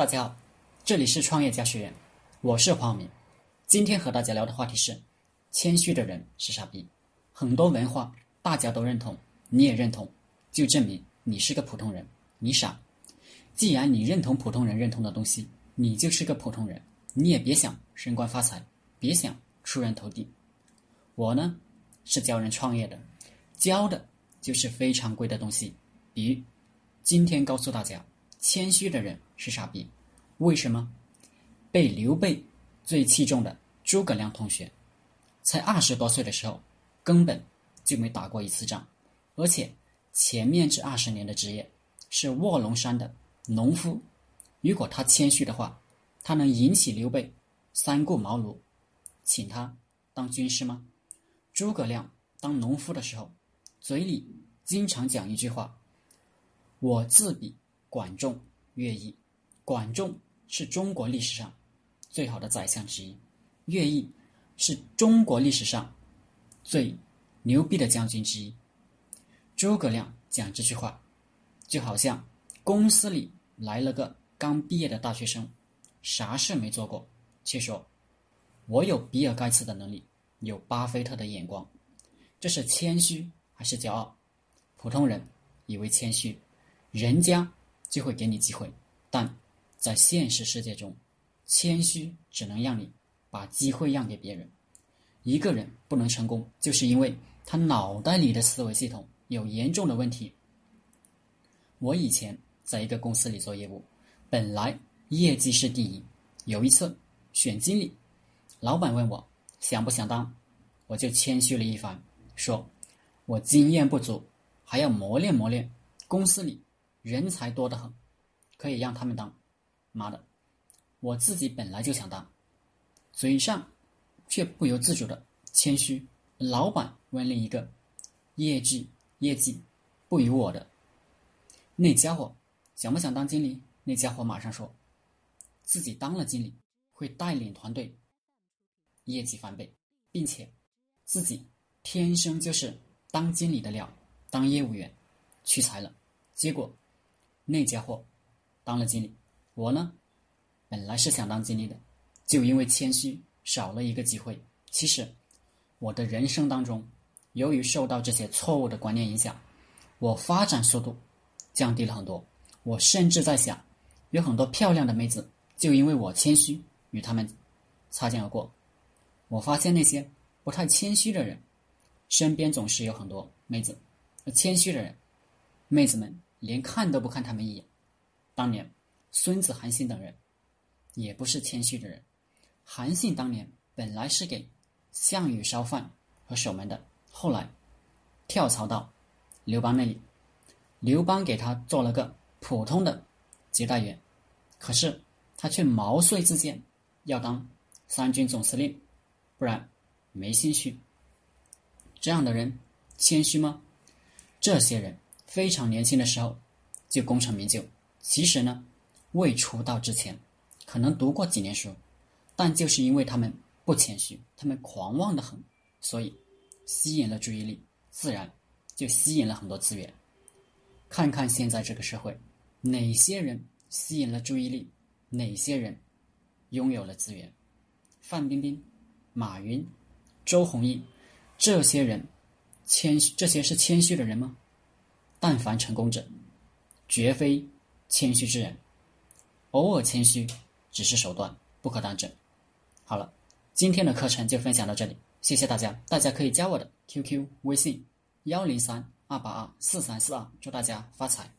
大家好，这里是创业家学院，我是黄明。今天和大家聊的话题是：谦虚的人是傻逼。很多文化大家都认同，你也认同，就证明你是个普通人，你傻。既然你认同普通人认同的东西，你就是个普通人，你也别想升官发财，别想出人头地。我呢是教人创业的，教的就是非常贵的东西，比如今天告诉大家。谦虚的人是傻逼，为什么？被刘备最器重的诸葛亮同学，才二十多岁的时候，根本就没打过一次仗，而且前面这二十年的职业是卧龙山的农夫。如果他谦虚的话，他能引起刘备三顾茅庐，请他当军师吗？诸葛亮当农夫的时候，嘴里经常讲一句话：“我自比。”管仲、乐毅，管仲是中国历史上最好的宰相之一，乐毅是中国历史上最牛逼的将军之一。诸葛亮讲这句话，就好像公司里来了个刚毕业的大学生，啥事没做过，却说：“我有比尔盖茨的能力，有巴菲特的眼光。”这是谦虚还是骄傲？普通人以为谦虚，人家。就会给你机会，但在现实世界中，谦虚只能让你把机会让给别人。一个人不能成功，就是因为他脑袋里的思维系统有严重的问题。我以前在一个公司里做业务，本来业绩是第一。有一次选经理，老板问我想不想当，我就谦虚了一番，说我经验不足，还要磨练磨练。公司里。人才多得很，可以让他们当。妈的，我自己本来就想当，嘴上却不由自主的谦虚。老板问另一个，业绩业绩不如我的那家伙想不想当经理？那家伙马上说，自己当了经理会带领团队业绩翻倍，并且自己天生就是当经理的料，当业务员屈才了。结果。那家伙当了经理，我呢，本来是想当经理的，就因为谦虚少了一个机会。其实，我的人生当中，由于受到这些错误的观念影响，我发展速度降低了很多。我甚至在想，有很多漂亮的妹子，就因为我谦虚，与他们擦肩而过。我发现那些不太谦虚的人，身边总是有很多妹子；而谦虚的人，妹子们。连看都不看他们一眼。当年，孙子韩信等人，也不是谦虚的人。韩信当年本来是给项羽烧饭和守门的，后来跳槽到刘邦那里，刘邦给他做了个普通的接待员，可是他却毛遂自荐要当三军总司令，不然没兴趣。这样的人谦虚吗？这些人。非常年轻的时候就功成名就，其实呢，未出道之前可能读过几年书，但就是因为他们不谦虚，他们狂妄的很，所以吸引了注意力，自然就吸引了很多资源。看看现在这个社会，哪些人吸引了注意力，哪些人拥有了资源？范冰冰、马云、周鸿祎，这些人谦虚，这些是谦虚的人吗？但凡成功者，绝非谦虚之人。偶尔谦虚只是手段，不可当真。好了，今天的课程就分享到这里，谢谢大家。大家可以加我的 QQ 微信：幺零三二八二四三四二，祝大家发财。